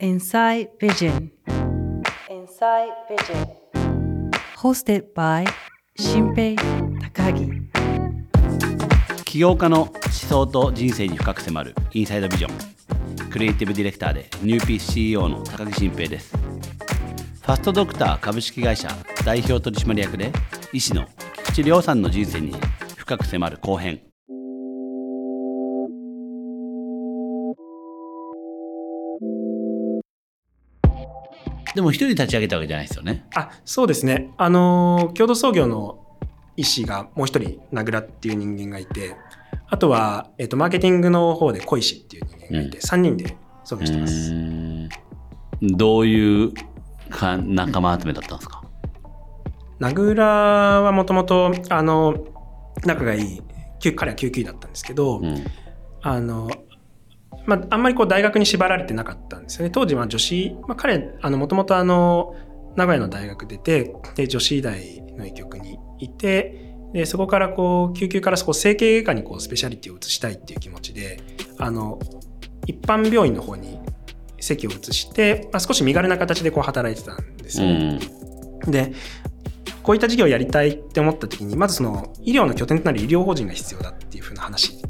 Inside Vision. Inside Vision. Hosted by 新平高木起業家の思想と人生に深く迫るインサイドビジョンクリエイティブディレクターでニューピース CEO の高木新平ですファストドクター株式会社代表取締役で医師の菊池亮さんの人生に深く迫る後編でも一人立ち上げたわけじゃないですよね。あそうですね。あの共同創業の医師がもう一人名倉っていう人間がいてあとは、えっとマーケティングの方で小石っていう人間がいて、うん。3人で創業してまうすどういうか仲間集めだったんですか？名倉はもともとあの仲がいい救彼は救急医だったんですけど、うん。あのまあ、あんまりこう大学に縛られてなかったんですよね当時は女子、まあ、彼もともと名古屋の大学出てで女子医大の医局にいてでそこからこう救急からそこ整形外科にこうスペシャリティを移したいっていう気持ちであの一般病院の方に席を移して、まあ、少し身軽な形でこう働いてたんですうよね。んでこういった事業をやりたいって思った時にまずその医療の拠点となる医療法人が必要だっていうふうな話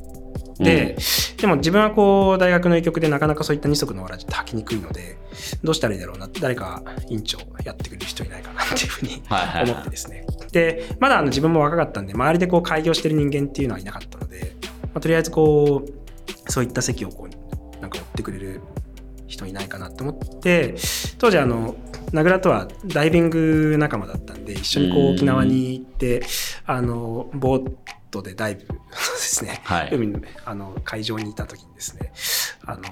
で、でも自分はこう大学の医局でなかなかそういった二足のわらじって履きにくいのでどうしたらいいだろうなって誰か院長やってくれる人いないかなっていうふうに 思ってですね。でまだあの自分も若かったんで周りでこう開業してる人間っていうのはいなかったので、まあとりあえずこうそういった席をこうなんか追ってくれる人いないかなと思って当時あの名倉とはダイビング仲間だったんで一緒にこうんう沖縄に行ってあのボートでダイブですね、はい。海のあの海上にいた時にですねあの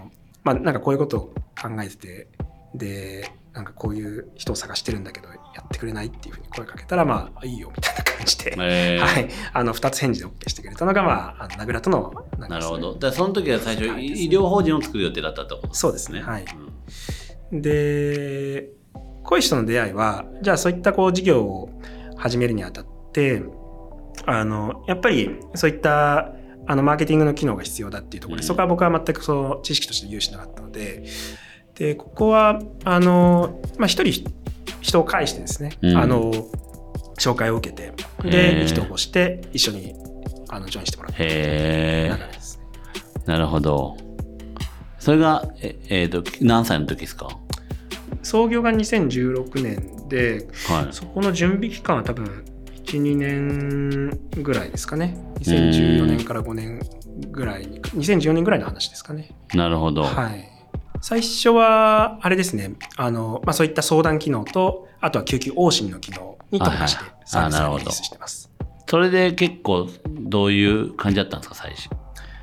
まあなんかこういうことを考えててでなんかこういう人を探してるんだけどやってくれないっていうふうに声かけたらまあいいよみたいな感じで、えー。はい、あの2つ返事で OK してくれたのが、まあ、あの名倉とのなんかなるほど。だその時は最初、はい。医療法人を作る予定だったとそうですね。はい。うんで小石との出会いはじゃあそういったこう事業を始めるにあたってあのやっぱりそういったあのマーケティングの機能が必要だっていうところで、うんそこは僕は全くその知識として有しなかったのででここはあの、まあ、一人人を介してですね、うんあの紹介を受けてへでー意気投合して一緒にあのジョインしてもらったへ流えれですね。なるほど。それが、ええーと、何歳の時ですか？創業が2016年ではい。そこの準備期間は多分1、2年ぐらいですかね。2014年から5年ぐらいに、2014年ぐらいの話ですかね。なるほど。はい。最初は、あれですね、あの、まあ、そういった相談機能と、あとは救急往診の機能に特化してサービスをリリースしてます。それで結構、どういう感じだったんですか、最初。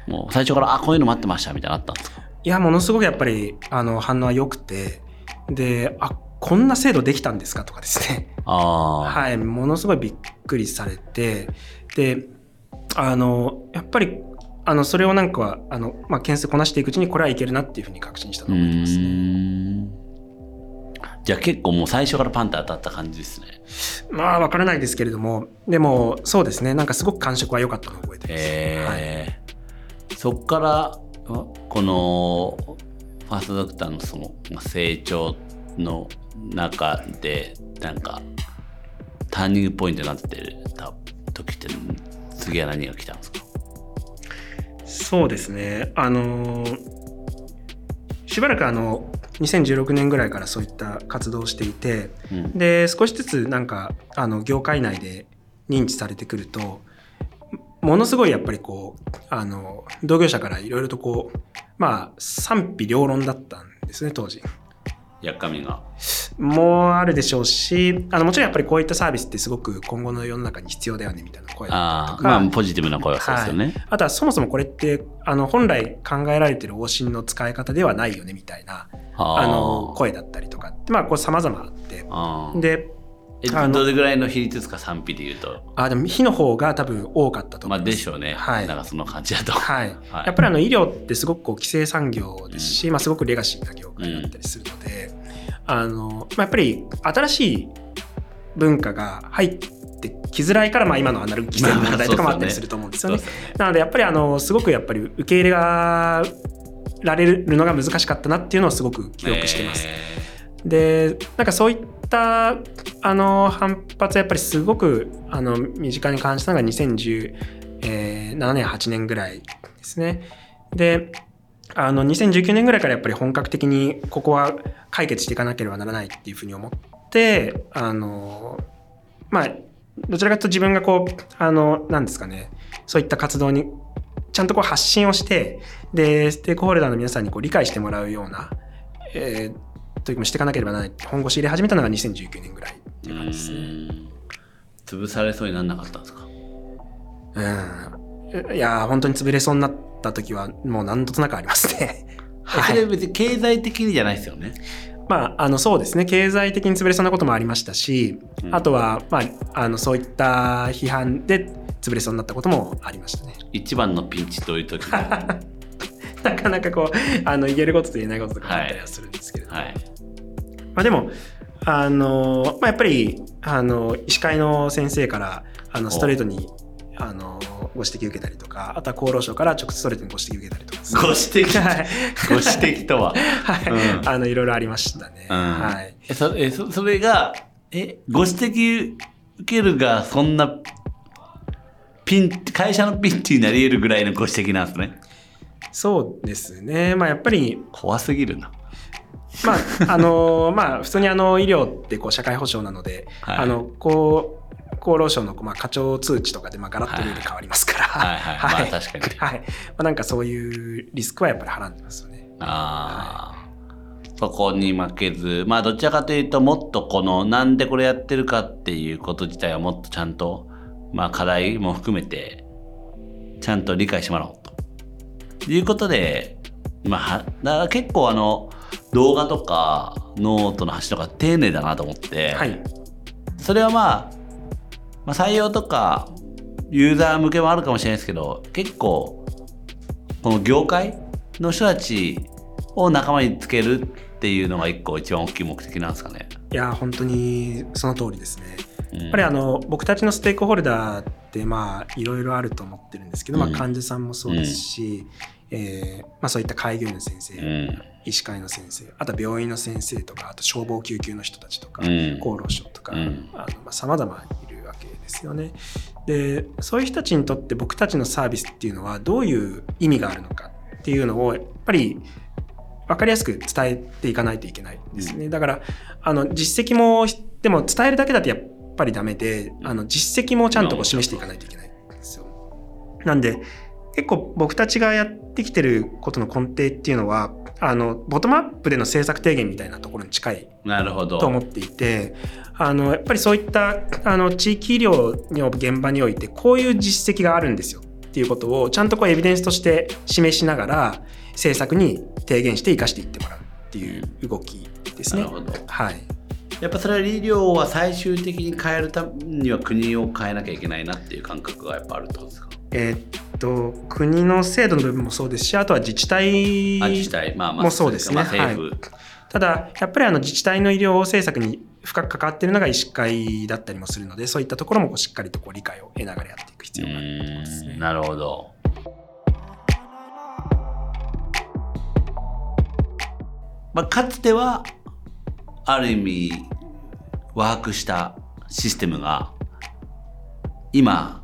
もう最初から、あ、こういうの待ってましたみたいなのあったんですか？いや、ものすごくやっぱり、あの、反応は良くて、で、あ、こんな制度できたんですか？とかですね。ああ。はい、ものすごいびっくりされて、で、あの、やっぱり、あの、それをなんか、あの、まあ、件数こなしていくうちに、これはいけるなっていうふうに確信したうと思いますね。じゃあ結構もう最初からパンって当たった感じですね。まあ、わからないですけれども、でも、そうですね、なんかすごく感触は良かったのを覚えてます。えーそっからあこのファーストドクターのそのまあ成長の中でなんかターニングポイントになってた時って次は何が来たんですか？そうですね、あの、しばらくあの、2016年ぐらいからそういった活動をしていて、うん。で少しずつなんかあの業界内で認知されてくるとものすごいやっぱりこうあの同業者からいろいろとこうまあ賛否両論だったんですね当時。やっかみがもうあるでしょうしあのもちろんやっぱりこういったサービスってすごく今後の世の中に必要だよねみたいな声だったりとか。ああまあポジティブな声はそうですよね、はい、あとはそもそもこれってあの本来考えられてる往診の使い方ではないよねみたいなああの声だったりとかまあこう様々あって。でどれぐらいの比率ですか賛否で言うと？あでも火の方が多分多かったとまあ思います。でしょうね、はい。なんかその感じだと。はい、はい。やっぱりあの医療ってすごくこう規制産業ですし、まあ、すごくレガシーな業界だったりするので、あのまあ、やっぱり新しい文化が入ってきづらいから、まあ、今のアナログ規制の問題とかもあったりすると思うんですよね。なのでやっぱりあのすごくやっぱり受け入れがられるのが難しかったなっていうのをすごく記憶してます。でなんかそういったあの反発はやっぱりすごくあの身近に感じたのが2017年8年ぐらいですね。であの2019年ぐらいからやっぱり本格的にここは解決していかなければならないっていうふうに思ってあのまあどちらかというと自分がこうあのなんですかねそういった活動にちゃんとこう発信をしてでステークホルダーの皆さんにこう理解してもらうような、えー、取り組みしていかなければならない本腰入れ始めたのが2019年ぐらいっていう感じですね。潰されそうにならなかったんですか？うん。いや本当に潰れそうになった時はもう何となくありますね。はい、それ別に経済的にじゃないですよね。まあ、あのそうですね。経済的に潰れそうなこともありましたし、うん、あとは、まあ、あのそういった批判で潰れそうになったこともありましたね。一番のピンチという時 なかなかこうあの言えることと言えないこととかあったりはするんですけれども、はいはい、まあ、でもあの、まあ、やっぱりあの医師会の先生からあのストレートにあのご指摘受けたりとかあとは厚労省から直接ストレートにご指摘受けたりとか、ご指摘。ご指摘とは。はい、うん、あのいろいろありましたね、うん、はい。えそえそそれがえご指摘受けるがそんなピン会社のピンチになり得るぐらいのご指摘なんですね。そうですね。まあやっぱり怖すぎるな。まああのまあ普通にあの医療ってこう社会保障なので、はい、あのこう厚労省のまあ課長通知とかでまあガラッとルール変わりますから、はい。はい、まあ確かに、はい。まあ、なんかそういうリスクはやっぱりはらんでますよね。ああ、そこに負けず。まあどちらかというともっとこのなんでこれやってるかっていうこと自体はもっとちゃんとまあ課題も含めてちゃんと理解してもらおうと。いうことでまあだから結構あの動画とかノートの端とか丁寧だなと思って、はい、それはまあまあ、採用とかユーザー向けもあるかもしれないですけど結構この業界の人たちを仲間につけるっていうのが一個一番大きい目的なんですかね。いや本当にその通りですね。やっぱりあの僕たちのステークホルダーってまあいろいろあると思ってるんですけど、まあ、患者さんもそうですし、うん、えー、まあ、そういった開業医の先生、うん、医師会の先生あとは病院の先生とかあと消防救急の人たちとか、うん、厚労省とかさまざ、まですよね。でそういう人たちにとって僕たちのサービスっていうのはどういう意味があるのかっていうのをやっぱり分かりやすく伝えていかないといけないですね。だからあの実績もでも伝えるだけだとやっぱりダメであの実績もちゃんとこう示していかないといけないんですよ。なんで結構僕たちがやってきてることの根底っていうのはあのボトムアップでの政策提言みたいなところに近いと思っていてあのやっぱりそういったあの地域医療の現場においてこういう実績があるんですよ。っていうことをちゃんとこうエビデンスとして示しながら政策に提言して生かしていってもらう。っていう動きですね。はい、やっぱそれは医療は最終的に変えるためには国を変えなきゃいけないなっていう感覚がやっぱあるってことですか？えー、っと国の制度の部分もそうですしあとは自治体もそうですね。はい、ただやっぱりあの自治体の医療政策に深く関わっているのが医師会だったりもするのでそういったところもこうしっかりとこう理解を得ながらやっていく必要があると思いますね。なるほど。まあ、かつてはある意味ワークしたシステムが今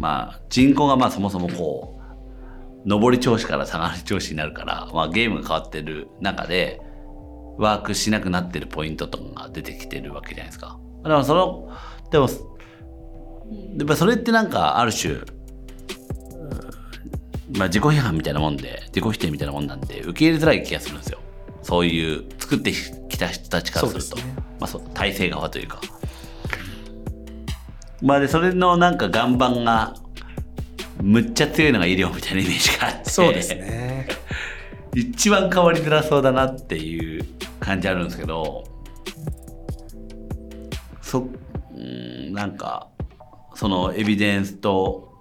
まあ、人口がまあそもそもこう、上り調子から下がり調子になるから、まあ、ゲームが変わってる中で、ワークしなくなってるポイントとかが出てきてるわけじゃないですか。だからその、でも、やっぱそれってなんかある種、まあ自己批判みたいなもんで、自己否定みたいなもんなんで、受け入れづらい気がするんですよ。そういう作ってきた人たちからすると。ね、まあそう、体制側というか。まあで、それのなんか岩盤が、むっちゃ強いのが医療みたいなイメージがあって。そうですね。一番変わりづらそうだなっていう感じあるんですけど、そ、うんなんか、そのエビデンスと、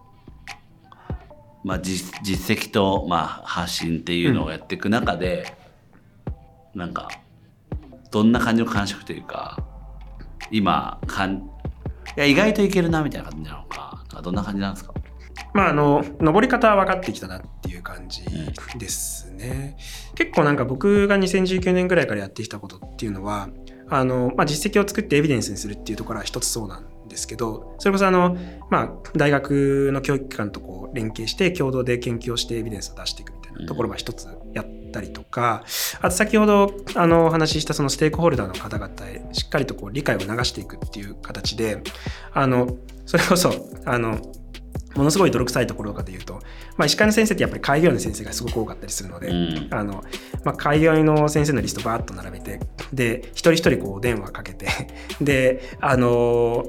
まあ実実績と、まあ発信っていうのをやっていく中で、うん、なんか、どんな感じの感触というか、今、かんいや意外といけるなみたいな感じなのかどんな感じなんですか？まああの登り方は分かってきたなっていう感じですね。結構なんか僕が2019年ぐらいからやってきたことっていうのは、あの、まあ、実績を作ってエビデンスにするっていうところは一つそうなんですけど、それこそあの、まあ、大学の教育機関とこう連携して共同で研究をしてエビデンスを出していくみたいなところは一つやったりとか、あと先ほどあのお話ししたそのステークホルダーの方々へしっかりとこう理解を流していくっていう形で、あの、それこそ、あの、ものすごい泥臭いところかというと、まあ、医師会の先生ってやっぱり開業医の先生がすごく多かったりするので、うん、あのまあ、開業医の先生のリストバーッと並べてで一人一人こう電話かけてであの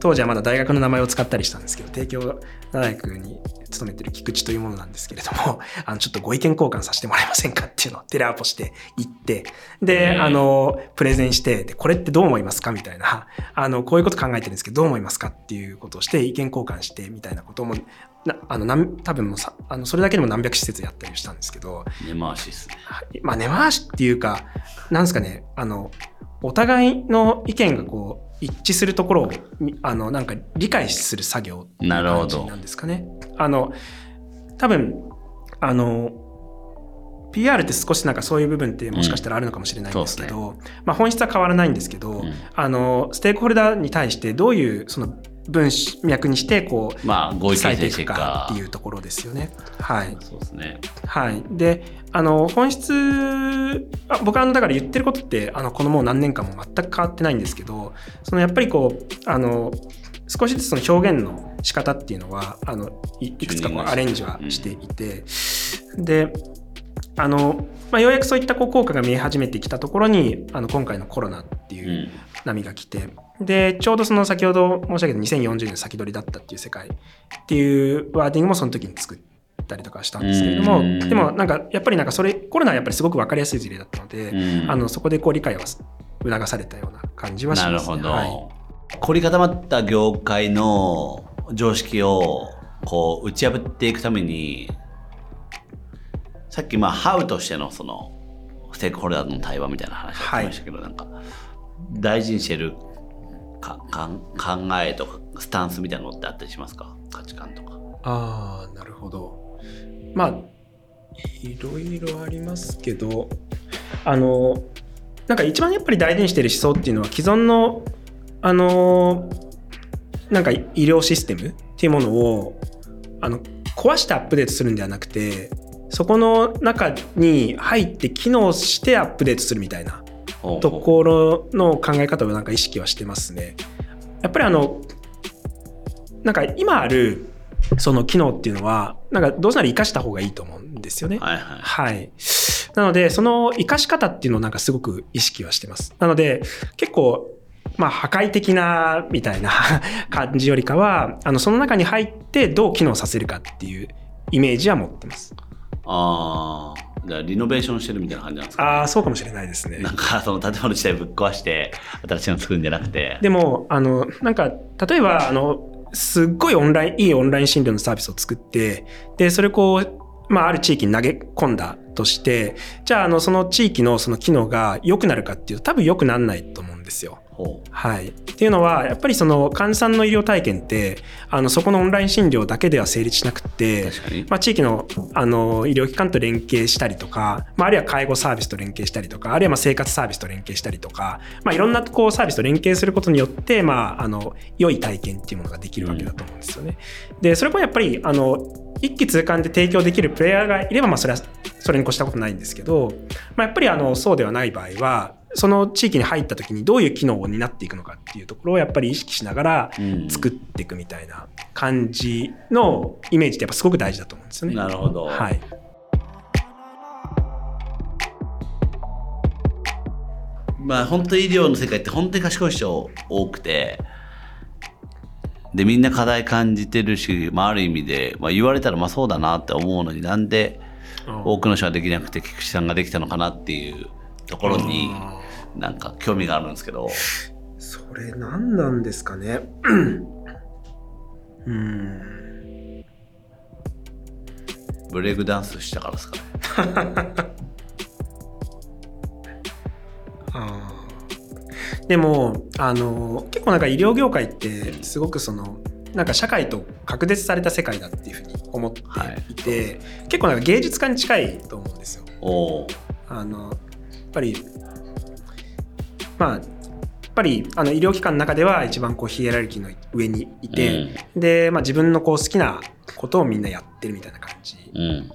当時はまだ大学の名前を使ったりしたんですけど帝京大学に勤めてる菊池というものなんですけれども あのちょっとご意見交換させてもらえませんかっていうのをテレアポして行ってで、あのプレゼンしてでこれってどう思いますかみたいなあのこういうこと考えてるんですけどどう思いますかっていうことをして意見交換してみたいなこともなあの多分もうさあのそれだけでも何百施設やったりしたんですけど根回しですね。まあ根回しっていうかなんですかねあのお互いの意見がこう一致するところをあのなんか理解する作業っていう感じなんですかね。あの多分あの PR って少しなんかそういう部分ってもしかしたらあるのかもしれないんですけど、うんね、まあ、本質は変わらないんですけど、うん、あのステークホルダーに対してどういうその文脈にしてこう、まあ、合意形成していくかっていうところですよね。はい。そうですね。はい。で、あの、本質、あ僕はあの、だから言ってることって、あの、このもう何年間も全く変わってないんですけど、そのやっぱりこう、あの、少しずつその表現の仕方っていうのは、あの、いくつかこうアレンジはしていて、うん、で、あの、まあ、ようやくそういったこう効果が見え始めてきたところに、あの、今回のコロナっていう波が来て、で、ちょうどその先ほど申し上げた2040年先取りだったっていう世界っていうワーディングもその時に作ったりとかしたんですけれども、でもなんかやっぱりなんかそれ、コロナはやっぱりすごく分かりやすい事例だったので、あのそこでこう理解を促されたような感じはします、ね。なるほど。はい、凝り固まった業界の常識をこう打ち破っていくために、さっきまあ、ハウとしてのその、ステークホルダーの対話みたいな話がありましたけど、はい、なんか、大事にしてるかか考えとかスタンスみたいなのってあったりしますか？価値観とか。ああなるほど。まあいろいろありますけどあのなんか一番やっぱり大事にしてる思想っていうのは既存のあのなんか医療システムっていうものをあの壊してアップデートするんではなくてそこの中に入って機能してアップデートするみたいなところの考え方をなんか意識はしてますね。やっぱりあのなんか今あるその機能っていうのはなんかどうせなら生かした方がいいと思うんですよね。はい、はい、はい。なのでその生かし方っていうのをなんかすごく意識はしてます。なので結構まあ破壊的なみたいな 感じよりかはあのその中に入ってどう機能させるかっていうイメージは持ってます。ああ。じゃリノベーションしてるみたいな感じなんですか、ね、ああ、そうかもしれないですね。なんか、その建物自体ぶっ壊して、新しいの作るんじゃなくて。でも、あの、なんか、例えば、あの、すっごいオンライン、いいオンライン診療のサービスを作って、で、それこう、まあ、ある地域に投げ込んだとして、じゃあ、あの、その地域のその機能が良くなるかっていうと、多分良くならないと思うんですよ。はい、っていうのはやっぱりその患者さんの医療体験ってあのそこのオンライン診療だけでは成立しなくて、まあ、地域のあの医療機関と連携したりとか、まあ、あるいは介護サービスと連携したりとかあるいはまあ生活サービスと連携したりとか、まあ、いろんなこうサービスと連携することによって、まあ、あの良い体験っていうものができるわけだと思うんですよね。でそれもやっぱりあの一気通貫で提供できるプレイヤーがいれば、まあ、それはそれに越したことないんですけど、まあ、やっぱりあのそうではない場合はその地域に入った時にどういう機能を担っていくのかっていうところをやっぱり意識しながら作っていくみたいな感じのイメージってやっぱすごく大事だと思うんですよね。なるほど。はい。まあ本当医療の世界って本当に賢い人多くて、でみんな課題感じてるし、まあ、ある意味で、まあ、言われたらまあそうだなって思うのになんで多くの人はできなくて菊池さんができたのかなっていうところになんか興味があるんですけど。それ何なんですかね？うん。ブレイクダンスしたからですか あでもあの結構なんか医療業界ってすごくそのなんか社会と隔絶された世界だっていうふうに思っていて、はい、結構なんか芸術家に近いと思うんですよ。あのやっぱりまあやっぱりあの医療機関の中では一番こうヒエラルキーの上にいて、うん、で、まあ、自分のこう好きなことをみんなやってるみたいな感じ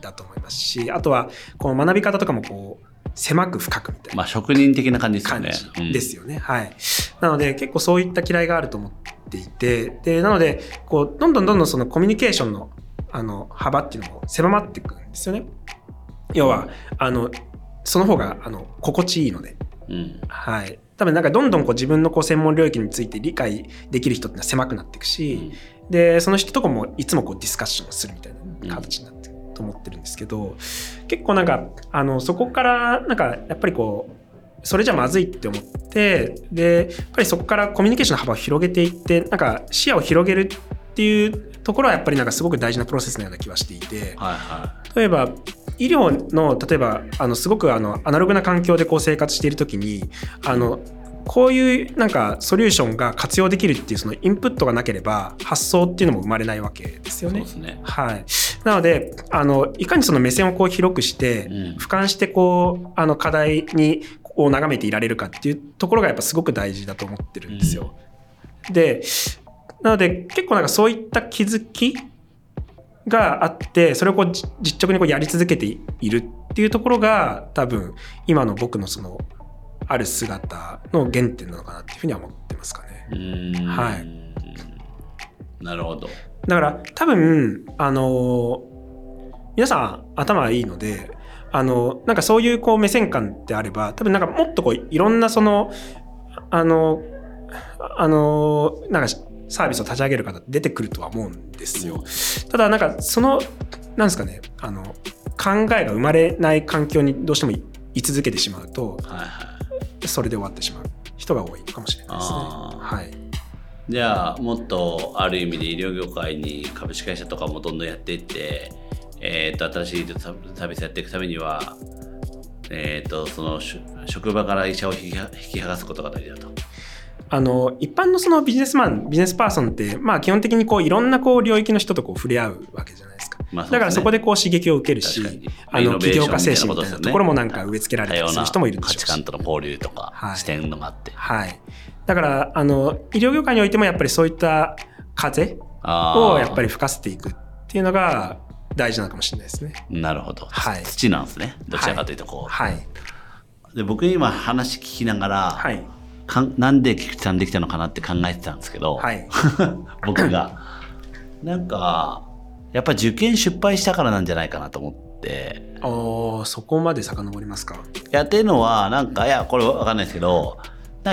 だと思いますし、うん、あとはこの学び方とかもこう狭く深くみたいな。まあ職人的な感じですよね。ですよね。うん、はい。なので結構そういった嫌いがあると思っていて、で、なので、こう、どんどんどんどんそのコミュニケーションのあの幅っていうのも狭まっていくんですよね。要は、あの、その方があの心地いいので。うん、はい。多分なんかどんどんこう自分のこう専門領域について理解できる人ってのは狭くなっていくし、うん、で、その人とかもいつもこうディスカッションをするみたいな形になってと思ってるんですけど結構なんかあのそこからなんかやっぱりこうそれじゃまずいって思ってでやっぱりそこからコミュニケーションの幅を広げていってなんか視野を広げるっていうところはやっぱりなんかすごく大事なプロセスのような気はしていて、はいはい、例えば医療の例えばあのすごくあのアナログな環境でこう生活している時にあのこういうなんかソリューションが活用できるっていうそのインプットがなければ発想っていうのも生まれないわけですよね。ねはい。なので、あの、いかにその目線をこう広くして、うん、俯瞰してこう、あの課題にを眺めていられるかっていうところがやっぱすごく大事だと思ってるんですよ。うん、で、なので結構なんかそういった気づきがあって、それをこう実直にこうやり続けているっていうところが多分今の僕のそのある姿の原点なのかなっていうふうには思ってますかね。はい。なるほど。だから多分、あの、皆さん頭いいので、あの、なんかそういうこう目線感であれば、多分なんかもっとこういろんなその、あの、あの、なんかサービスを立ち上げる方出てくるとは思うんですよ。ただなんかその、なんですかね、あの、考えが生まれない環境にどうしても居続けてしまうと、はいはいそれで終わってしまう人が多いかもしれないですね。はい、じゃあもっとある意味で医療業界に株式会社とかもどんどんやっていって、えー、と新しいサービスやっていくためには、えー、とその職場から医者を引き剥がすことが大事だと。あの一般のそのビジネスマンビジネスパーソンって、まあ、基本的にこういろんなこう領域の人とこう触れ合うわけじゃないですか。まあすね、だからそこでこう刺激を受けるし、あの起業家精神みたいなところもなんか植え付けられたりする人もいるでしょうし。価値観との交流とか、視点のがあって。はい。だから、あの、医療業界においてもやっぱりそういった風をやっぱり吹かせていくっていうのが大事なのかもしれないですね。なるほど。はい。土なんですね。どちらかというとこう。はい。で僕今話聞きながら、はい、かんなんで菊池さんできたのかなって考えてたんですけど、はい、僕が。なんかやっぱ受験失敗したからなんじゃないかなと思って。ああそこまで遡りますか？やってるのはなんかいやこれ分かんないですけど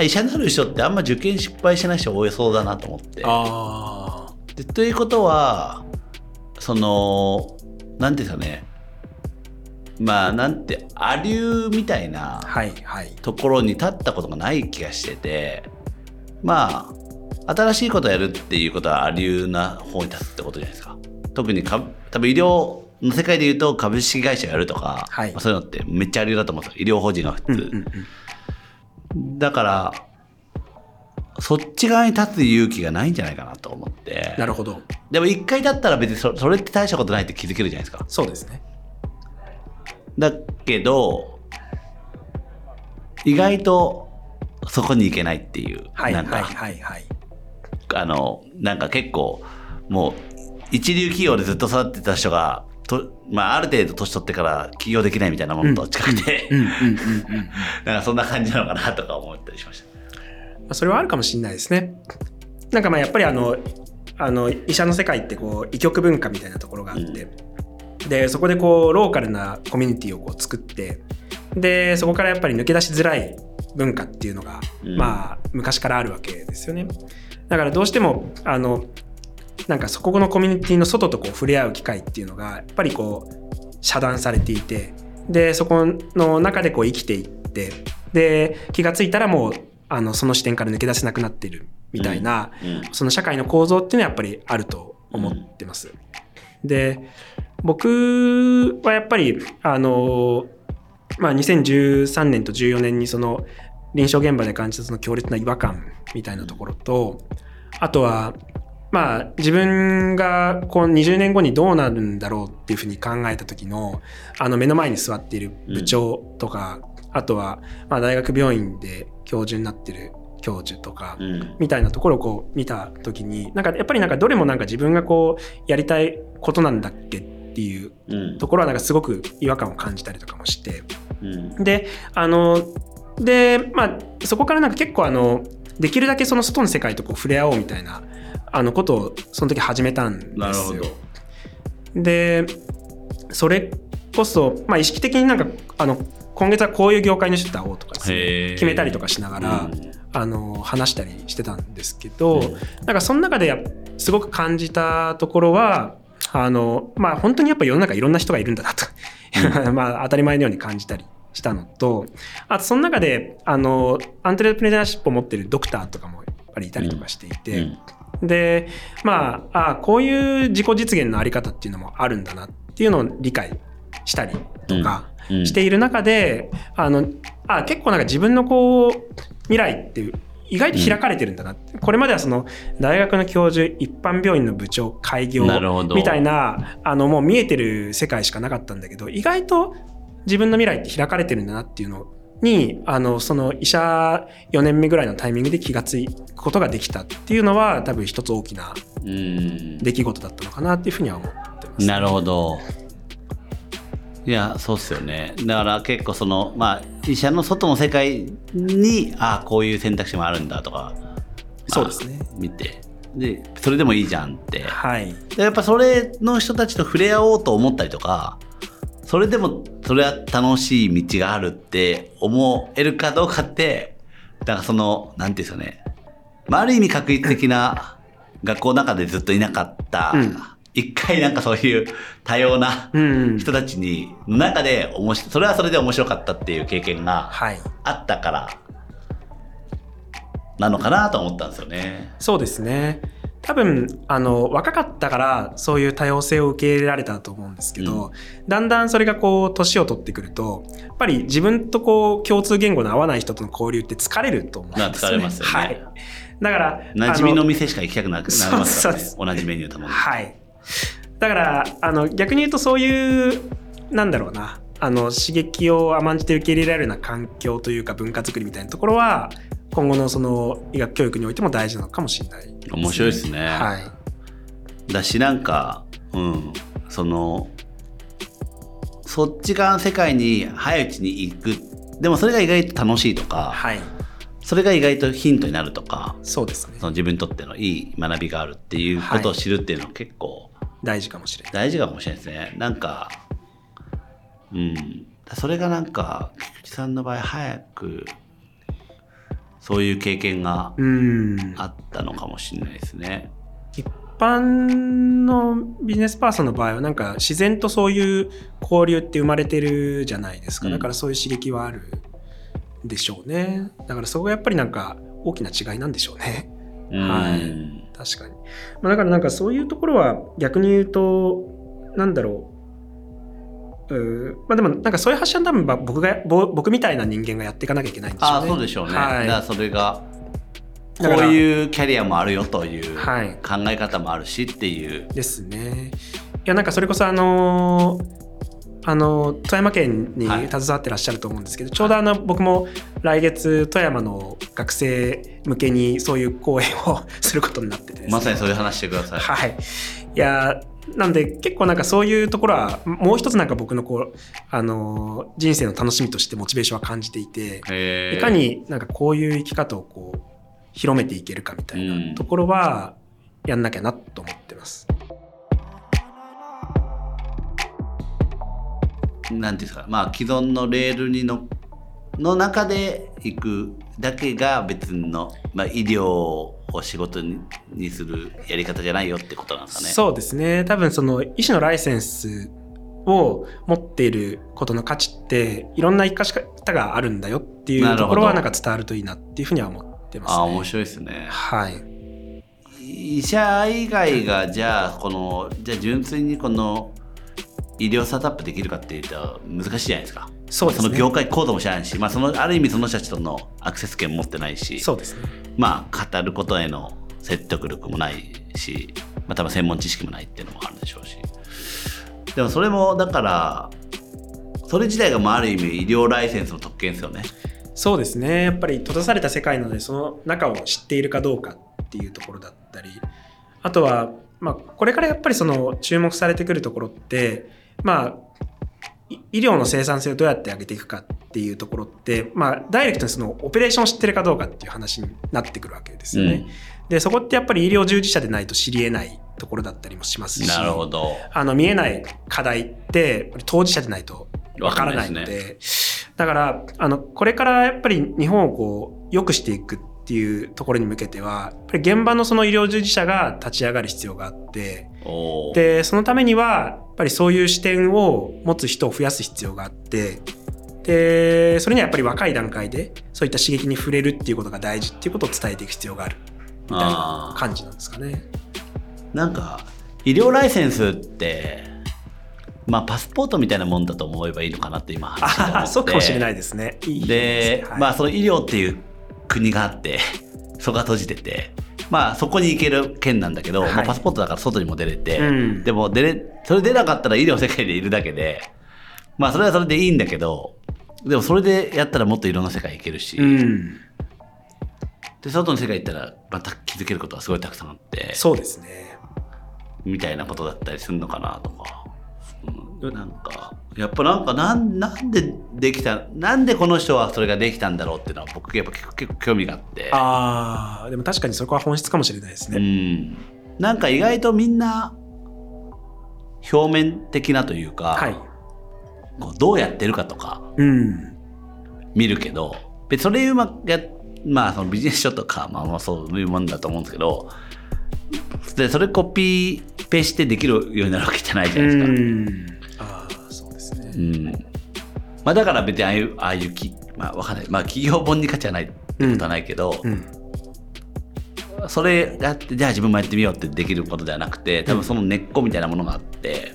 医者になる人ってあんま受験失敗しない人多いそうだなと思って。あでということはそのなんですかねまあなんてアリューみたいなところに立ったことがない気がしてて、まあ新しいことをやるっていうことはアリューな方に立つってことじゃないですか。特にか多分医療の世界でいうと株式会社やるとか、はい、まあ、そういうのってめっちゃありだと思うんですよ。医療法人が普通、うんうんうん、だからそっち側に立つ勇気がないんじゃないかなと思って。なるほど。でも一回だったら別にそそれって大したことないって気づけるじゃないですか。そうですねだけど意外とそこに行けないっていう、はい、なんか、はいはいはい、あのなんか結構もう一流企業でずっと育ってた人がと、まあ、ある程度年取ってから起業できないみたいなものと近くて、なんかそんな感じなのかなとか思ったりしました。それはあるかもしれないですね。なんかまあやっぱりあの、あの医者の世界ってこう医局文化みたいなところがあって、うん、でそこでこうローカルなコミュニティをこう作ってでそこからやっぱり抜け出しづらい文化っていうのが、うん、まあ昔からあるわけですよね。だからどうしてもあのなんかそこのコミュニティの外とこう触れ合う機会っていうのがやっぱりこう遮断されていてでそこの中でこう生きていってで気が付いたらもうあのその視点から抜け出せなくなっているみたいな、うんうん、その社会の構造っていうのはやっぱりあると思ってます。うん、で僕はやっぱりあの、まあ、2013年と14年にその臨床現場で感じたその強烈な違和感みたいなところとあとはまあ自分がこう20年後にどうなるんだろうっていうふうに考えた時のあの目の前に座っている部長とか、あとはまあ大学病院で教授になってる教授とか、うん。みたいなところをこう見た時になんかやっぱりなんかどれもなんか自分がこうやりたいことなんだっけっていううん。ところはなんかすごく違和感を感じたりとかもして。うん。であのでまあそこからなんか結構あのできるだけその外の世界とこう触れ合おうみたいなあのことをその時始めたんですよ。でそれこそ、まあ、意識的になんかあの今月はこういう業界の人と会おうとかですね。へー。決めたりとかしながら、うん。あの話したりしてたんですけど、うん。なんかその中ですごく感じたところはあのまあ本当にやっぱ世の中いろんな人がいるんだなと、まあ当たり前のように感じたりしたのとあとその中であのアントレプレナーシップを持ってるドクターとかもやっぱりいたりとかしていて。うん。でまああこういう自己実現のあり方っていうのもあるんだなっていうのを理解したりとかしている中で、あのあ結構なんか自分のこう未来っていう意外と開かれてるんだな、これまではその大学の教授一般病院の部長開業みたいなあのもう見えてる世界しかなかったんだけど意外と自分の未来って開かれてるんだなっていうのにあのその医者4年目ぐらいのタイミングで気がつくことができたっていうのは多分一つ大きなうん出来事だったのかなっていうふうには思ってます。なるほど。いや、そうっすよね。だから結構その、まあ、医者の外の世界に、ああ、こういう選択肢もあるんだとか、まあそうですね。見て、で、それでもいいじゃんって。はい。でやっぱそれの人たちと触れ合おうと思ったりとか、それでもそれは楽しい道があるって思えるかどうかって、だからその、なんていうんですかね。まあ、ある意味確率的な学校の中でずっといなかった、うん一回なんかそういう多様なうん。人たちに、の中で面白い、それはそれで面白かったっていう経験がはい。あったから、なのかなと思ったんですよね。そうですね。多分あの若かったからそういう多様性を受け入れられたと思うんですけど、だんだんそれがこう年を取ってくるとやっぱり自分とこう共通言語の合わない人との交流って疲れると思うんですよね。まあ疲れますよねはい。だから馴染みのあ店しか行きたくなくなりますからねそう。同じメニュー頼むのはい。だから、あの、逆に言うとそういう、なんだろうな、あの、刺激を甘んじて受け入れられるような環境というか文化づくりみたいなところは、今後のその医学教育においても大事なのかもしれない、面白いですね。はい。だしなんか、うん、その、そっち側の世界に早いうちに行く。でもそれが意外と楽しいとか、はい。それが意外とヒントになるとか、そうですねそ。の自分にとってのいい学びがあるっていうことを知るっていうのは結構大事かもしれない。大事かもしれないですね。なんか、うん。それがなんか、菊池さんの場合早く、そういう経験がうん。あったのかもしれないですね。一般のビジネスパーソンの場合はなんか自然とそういう交流って生まれてるじゃないですか、うんだからそういう刺激はあるでしょうねだからそこがやっぱりなんか大きな違いなんでしょうねはいうん確かに、まあ、だからなんかそういうところは逆に言うとなんだろううーまあでもなんかそういう発信は多分ば僕がぼ僕みたいな人間がやっていかなきゃいけないんでしょうねああ、そうでしょうね。はいだからそれが、こういうキャリアもあるよというはい考え方もあるしっていう。ですね。いやなんかそれこそあのーあの富山県にはい携わってらっしゃると思うんですけど、ちょうどあの僕も来月富山の学生向けにそういう講演をすることになっててねまさにそういう話してください。はい。いやなんで結構なんかそういうところはもう一つなんか僕のこうあのー人生の楽しみとしてモチベーションは感じていて、いかになんかこういう生き方をこう広めていけるかみたいなところはやんなきゃなと思ってます。なんていうんですか、まあ既存のレールにのの中で行くだけが別の、まあ、医療を仕事ににするやり方じゃないよってことなんですかね。そうですね多分その医師のライセンスを持っていることの価値っていろんな生かし方があるんだよっていうところはなんか伝わるといいなっていうふうには思ってます、ね。ああ、面白いですね。はい。医者以外がじゃあこのじゃあ純粋にこの医療スタートアップできるかっていうと難しいじゃないですか。そうですね。の業界コードも知らないし、まあ、そのある意味その人たちとのアクセス権持ってないしそうですね。まあ語ることへの説得力もないし、まあ、多分専門知識もないっていうのもあるでしょうし。でもそれもだからそれ自体がまあある意味医療ライセンスの特権ですよね。そうですね。やっぱり閉ざされた世界なのでその中を知っているかどうかっていうところだったり。あとは、まあ、これからやっぱりその注目されてくるところってまあ医療の生産性をどうやって上げていくかっていうところって、まあ、ダイレクトにそのオペレーションを知ってるかどうかっていう話になってくるわけですよね。うん、で、そこってやっぱり医療従事者でないと知り得ないところだったりもしますし、なるほど。あの、見えない課題って、当事者でないとわからないので、でね、だから、あの、これからやっぱり日本をこう、良くしていくっていうところに向けては、やっぱり現場のその医療従事者が立ち上がる必要があって、で、そのためには、やっぱりそういう視点を持つ人を増やす必要があって、で、それにはやっぱり若い段階で、そういった刺激に触れるっていうことが大事っていうことを伝えていく必要がある、みたいな感じなんですかね。なんか、医療ライセンスって、まあ、パスポートみたいなもんだと思えばいいのかなって今話してあそうかもしれないですね。で、はい、まあその医療っていう国があって そこが閉じててまあそこに行ける県なんだけど、はい、まあ、パスポートだから外にも出れて、うん、でも出れそれ出なかったら医療世界でいるだけでまあそれはそれでいいんだけどでもそれでやったらもっといろんな世界行けるし、うん、で外の世界行ったらまた気づけることはすごいたくさんあってそうですね。みたいなことだったりするのかなとか。なんか。やっぱなんかなんなんでできたなんでこの人はそれができたんだろうっていうのは僕やっぱ結構結構興味があって。ああでも確かにそこは本質かもしれないですね。うん。なんか意外とみんな表面的なというか、はい、こうどうやってるかとか、うん、見るけど別それうまくやまあそのビジネス書とか、まあ、まあそういうもんだと思うんですけどでそれコピーペしてできるようになるわけじゃないじゃないですか。うん。まあ、だから別にああいうああいうき、まあ、わかんない、まあ、企業本に価値はないってことはないけど、うん。うん、それやってじゃあ自分もやってみようってできることではなくて多分その根っこみたいなものがあって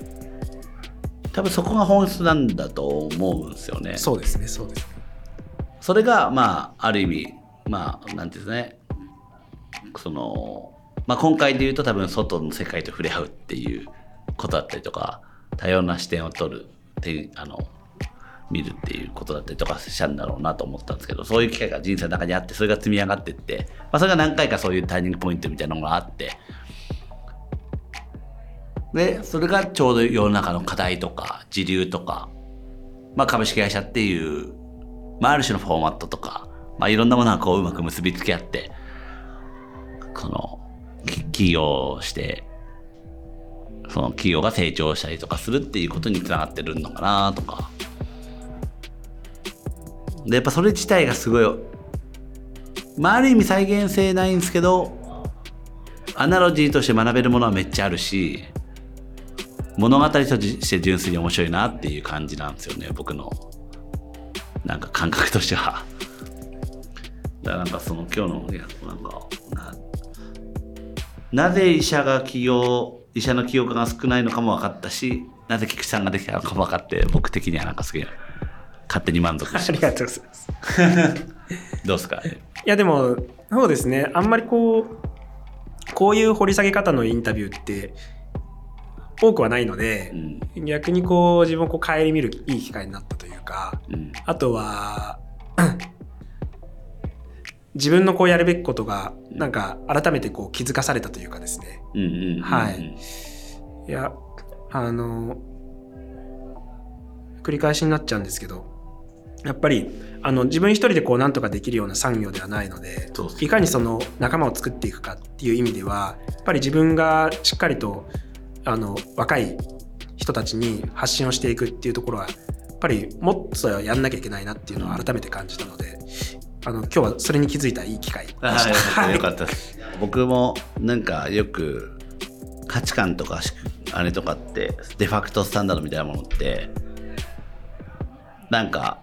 多分そこが本質なんだと思うんですよね。そうですねそうですね。それがまあある意味まあなんていうんですね。その、まあ、今回で言うと多分外の世界と触れ合うっていうことだったりとか多様な視点を取るてあの見るっていうことだったりとかしたんだろうなと思ったんですけどそういう機会が人生の中にあってそれが積み上がってって、まあ、それが何回かそういうターニングポイントみたいなのがあって。でそれがちょうど世の中の課題とか時流とか、まあ、株式会社っていう、まあ、ある種のフォーマットとか、まあ、いろんなものがこううまく結びつき合ってこの起業してその企業が成長したりとかするっていうことにつながってるのかなとか。で、やっぱそれ自体がすごい、まあ、ある意味再現性ないんですけど、アナロジーとして学べるものはめっちゃあるし、物語として純粋に面白いなっていう感じなんですよね、僕の。なんか感覚としては。だからなんかその今日の、いや、なんか、なぜ医者が起業医者の起業家が少ないのかも分かったしなぜ菊池さんができたのかも分かって僕的にはなんかすげえ勝手に満足してありがとうございます。どうですか？いやでもそうですね。あんまりこうこういう掘り下げ方のインタビューって多くはないので、うん、逆にこう自分をこう顧みるいい機会になったというか、うん、あとは自分のこうやるべきことがなんか改めてこう気づかされたというかですね。はい。いや、あの、繰り返しになっちゃうんですけど、やっぱりあの自分一人でこうなんとかできるような産業ではないのでいかにその仲間を作っていくかっていう意味ではやっぱり自分がしっかりとあの若い人たちに発信をしていくっていうところはやっぱりもっとやんなきゃいけないなっていうのを改めて感じたのであの今日はそれに気づいたいい機会でした。よかったです。僕もなんかよく価値観とかあれとかってデファクトスタンダードみたいなものってなんか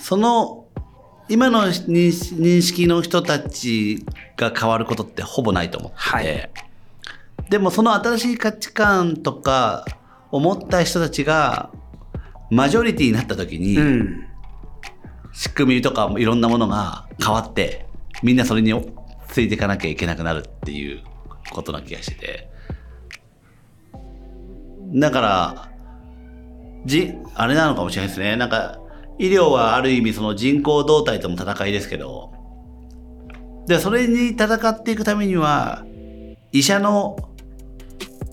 その今の認識の人たちが変わることってほぼないと思ってて、はい、でもその新しい価値観とか思った人たちがマジョリティになった時に、うん仕組みとかいろんなものが変わってみんなそれについていかなきゃいけなくなるっていうことな気がしてて。だから、じ、あれなのかもしれないですね。なんか、医療はある意味その人口動態との戦いですけど、で、それに戦っていくためには、医者の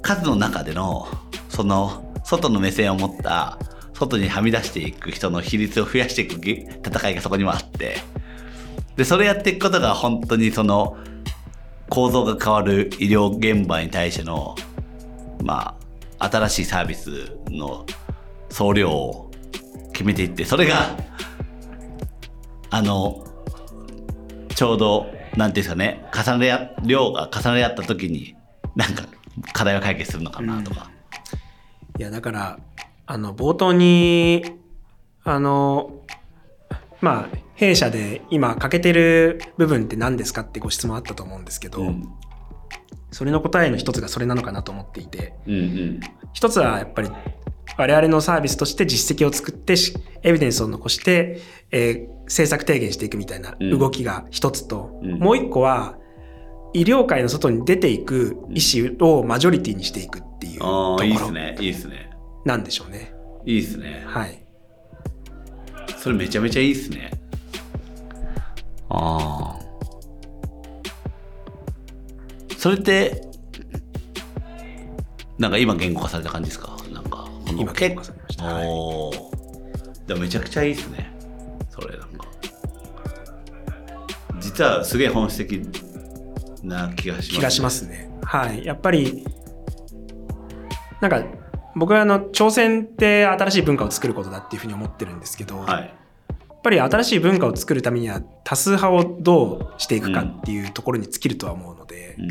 数の中での、その、外の目線を持った、外にはみ出していく人の比率を増やしていく戦いがそこにもあって、で、それやっていくことが本当にその、構造が変わる医療現場に対しての、まあ、新しいサービスの総量を決めていって、それが、あの、ちょうど、なんていうんですかね、重ね、量が重ね合った時に、なんか、課題を解決するのかなとか。いや、だから、あの、冒頭に、あの、まあ、弊社で今欠けてる部分って何ですかってご質問あったと思うんですけど、うん。それの答えの一つがそれなのかなと思っていて、うんうん。一つはやっぱり我々のサービスとして実績を作ってしエビデンスを残して、えー政策提言していくみたいなうん動きが一つと、うんもう一個は医療界の外に出ていく医師をマジョリティにしていくっていうとああ、こいいっすろね。いいっすね。なんでしょうね。いいっすね。はい。それめちゃめちゃいいっすね。ああ。それって、なんか今言語化された感じですか？なんか、この今言語化されましたはいおーでもめちゃくちゃいいっすね。それなんか。実はすげえ本質的な気がします、気がしますね。はい。やっぱり、なんか、僕はあの、挑戦って新しい文化を作ることだっていうふうに思ってるんですけど、はい。やっぱり新しい文化を作るためには多数派をどうしていくかっていうところに尽きるとは思うので、うん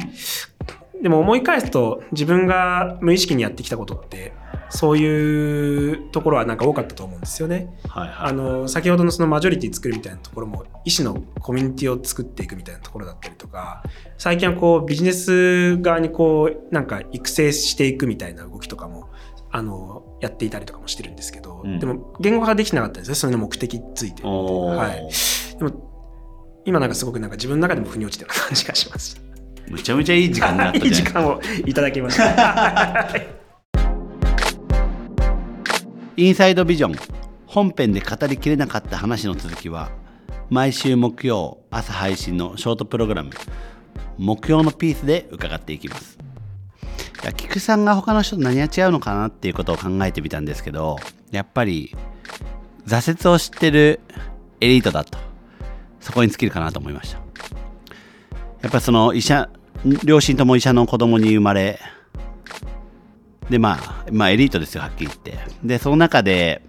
でも思い返すと自分が無意識にやってきたことってそういうところはなんか多かったと思うんですよね。はいはい。あの先ほどのそのマジョリティ作るみたいなところも医師のコミュニティを作っていくみたいなところだったりとか最近はこうビジネス側にこうなんか育成していくみたいな動きとかもあのやっていたりとかもしてるんですけど、うんでも言語化できてなかったんですねそれの目的について。はいでも今なんかすごくなんか自分の中でも腑に落ちてる感じがします。むちゃむちゃいい時間になった いい。時間をいただきました。インサイドビジョン本編で語りきれなかった話の続きは毎週木曜朝配信のショートプログラム木曜のピースで伺っていきます菊さんが他の人と何が違うのかなっていうことを考えてみたんですけどやっぱり挫折を知ってるエリートだとそこに尽きるかなと思いましたやっぱその医者両親とも医者の子供に生まれでまあ、まあエリートですよ、はっきり言って。で、その中で、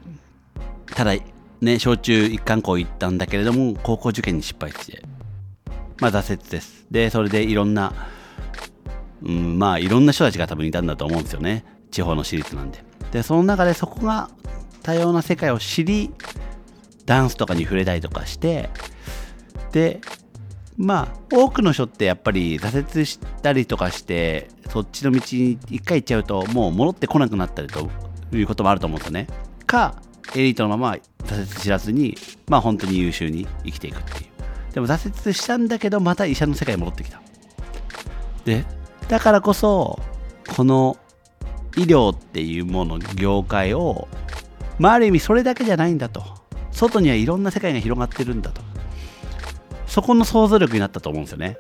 ただ、ね、小中一貫校行ったんだけれども、高校受験に失敗して、まあ挫折です。で、それでいろんな、うん、まあいろんな人たちが多分いたんだと思うんですよね。地方の私立なんで。で、その中でそこが多様な世界を知り、ダンスとかに触れたりとかして、で、まあ多くの人ってやっぱり挫折したりとかしてそっちの道に一回行っちゃうともう戻ってこなくなったりということもあると思うんですよね。かエリートのまま挫折知らずにまあ本当に優秀に生きていくっていう。でも挫折したんだけどまた医者の世界に戻ってきた。でだからこそこの医療っていうもの業界をまあある意味それだけじゃないんだと外にはいろんな世界が広がってるんだとそこの想像力になったと思うんですよね。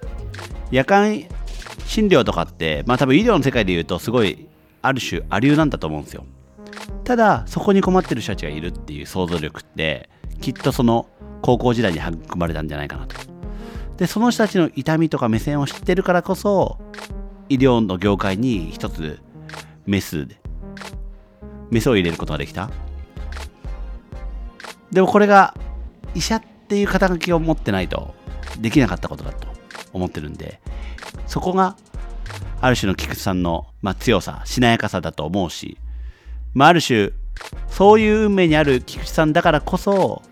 夜間診療とかって、まあ多分医療の世界で言うとすごいある種ありなんだと思うんですよ。ただそこに困ってる人たちがいるっていう想像力ってきっとその高校時代に育まれたんじゃないかなと。でその人たちの痛みとか目線を知ってるからこそ医療の業界に一つメスでメスを入れることができた。でもこれが医者っていう肩書きを持ってないとできなかったことだと思ってるんでそこがある種の菊池さんの、まあ、強さしなやかさだと思うし、まあ、ある種そういう運命にある菊池さんだからこそ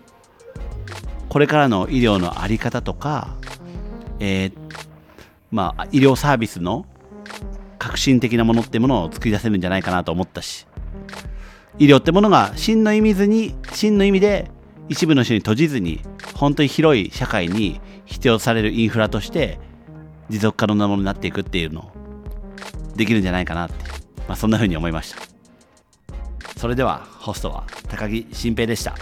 これからの医療の在り方とか、えーまあ、医療サービスの革新的なものってものを作り出せるんじゃないかなと思ったし医療ってものが真の意味ずに真の意味で一部の人に閉じずに本当に広い社会に必要されるインフラとして持続可能なものになっていくっていうのをできるんじゃないかなって、まあ、そんな風に思いました。それではホストは高木新平でした。